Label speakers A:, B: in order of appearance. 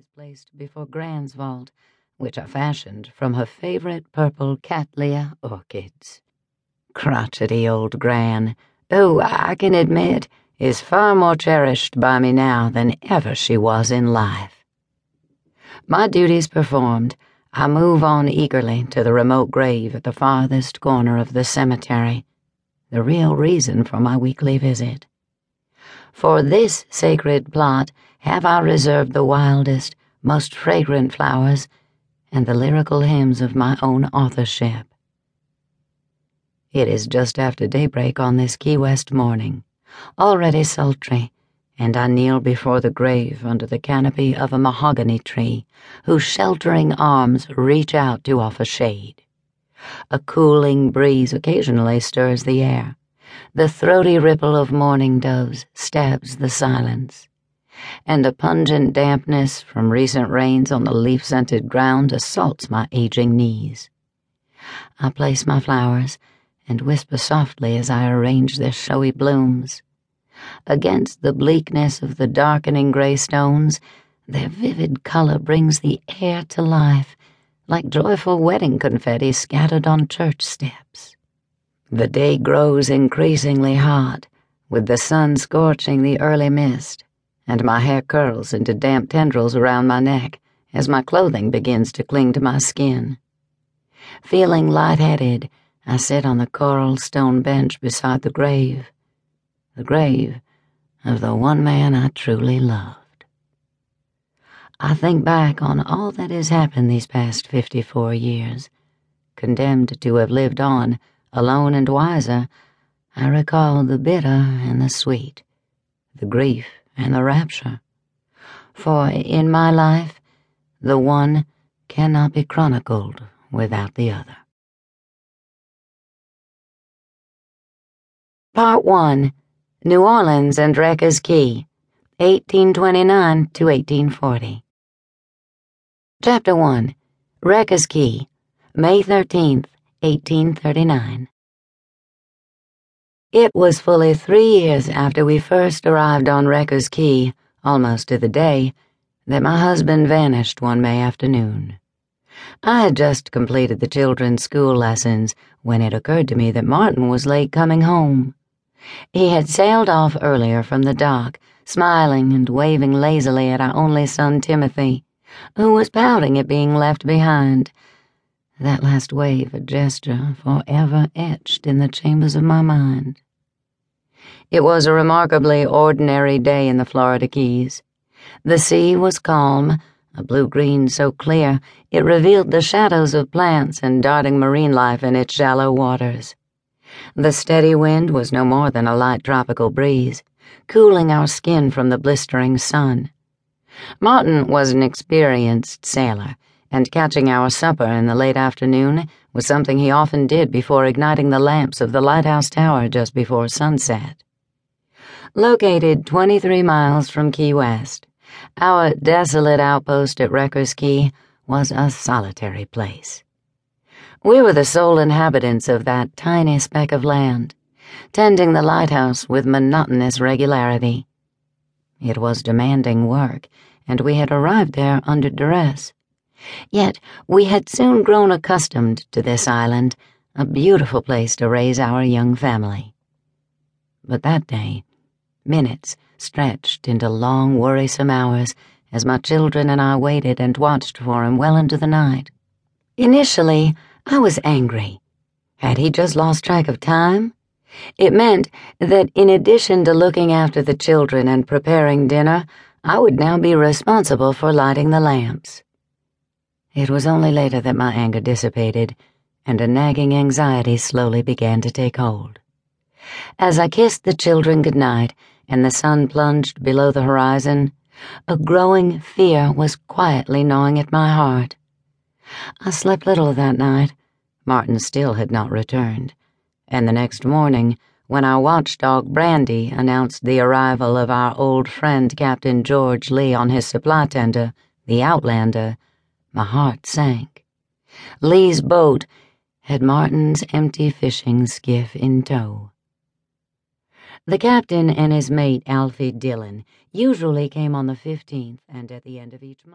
A: is placed before Gran's vault, which are fashioned from her favorite purple cattleya orchids. Crotchety old Gran, who I can admit is far more cherished by me now than ever she was in life. My duties performed, I move on eagerly to the remote grave at the farthest corner of the cemetery, the real reason for my weekly visit. For this sacred plot have I reserved the wildest, most fragrant flowers and the lyrical hymns of my own authorship. It is just after daybreak on this Key West morning, already sultry, and I kneel before the grave under the canopy of a mahogany tree whose sheltering arms reach out to offer shade. A cooling breeze occasionally stirs the air. The throaty ripple of mourning doves stabs the silence, and a pungent dampness from recent rains on the leaf scented ground assaults my aging knees. I place my flowers and whisper softly as I arrange their showy blooms. Against the bleakness of the darkening gray stones, their vivid color brings the air to life, like joyful wedding confetti scattered on church steps. The day grows increasingly hot, with the sun scorching the early mist, and my hair curls into damp tendrils around my neck as my clothing begins to cling to my skin. Feeling light-headed, I sit on the coral stone bench beside the grave the grave of the one man I truly loved. I think back on all that has happened these past 54 years. Condemned to have lived on, alone and wiser, I recall the bitter and the sweet, the grief and the rapture. For in my life, the one cannot be chronicled without the other. Part 1 New Orleans and Wreckers Cay, 1829 to 1840. Chapter 1 Wreckers Cay, May 13th, 1839. It was fully three years after we first arrived on Wreckers Cay, almost to the day, that my husband vanished one May afternoon. I had just completed the children's school lessons when it occurred to me that Martin was late coming home. He had sailed off earlier from the dock, smiling and waving lazily at our only son Timothy, who was pouting at being left behind. That last wave, a gesture forever etched in the chambers of my mind. It was a remarkably ordinary day in the Florida Keys. The sea was calm, a blue green so clear it revealed the shadows of plants and darting marine life in its shallow waters. The steady wind was no more than a light tropical breeze, cooling our skin from the blistering sun. Martin was an experienced sailor, and catching our supper in the late afternoon was something he often did before igniting the lamps of the lighthouse tower just before sunset. Located 23 miles from Key West, our desolate outpost at Wreckers Cay was a solitary place. We were the sole inhabitants of that tiny speck of land, tending the lighthouse with monotonous regularity. It was demanding work, and we had arrived there under duress. Yet we had soon grown accustomed to this island, a beautiful place to raise our young family. But that day, minutes stretched into long, worrisome hours as my children and I waited and watched for him well into the night. Initially, I was angry. Had he just lost track of time? It meant that in addition to looking after the children and preparing dinner, I would now be responsible for lighting the lamps. It was only later that my anger dissipated, and a nagging anxiety slowly began to take hold. As I kissed the children goodnight and the sun plunged below the horizon, a growing fear was quietly gnawing at my heart. I slept little that night, Martin still had not returned, and the next morning, when our watchdog Brandy announced the arrival of our old friend Captain George Lee on his supply tender, the Outlander, my heart sank. Lee's boat had Martin's empty fishing skiff in tow. The captain and his mate, Alfie Dillon, usually came on the 15th and at the end of each month.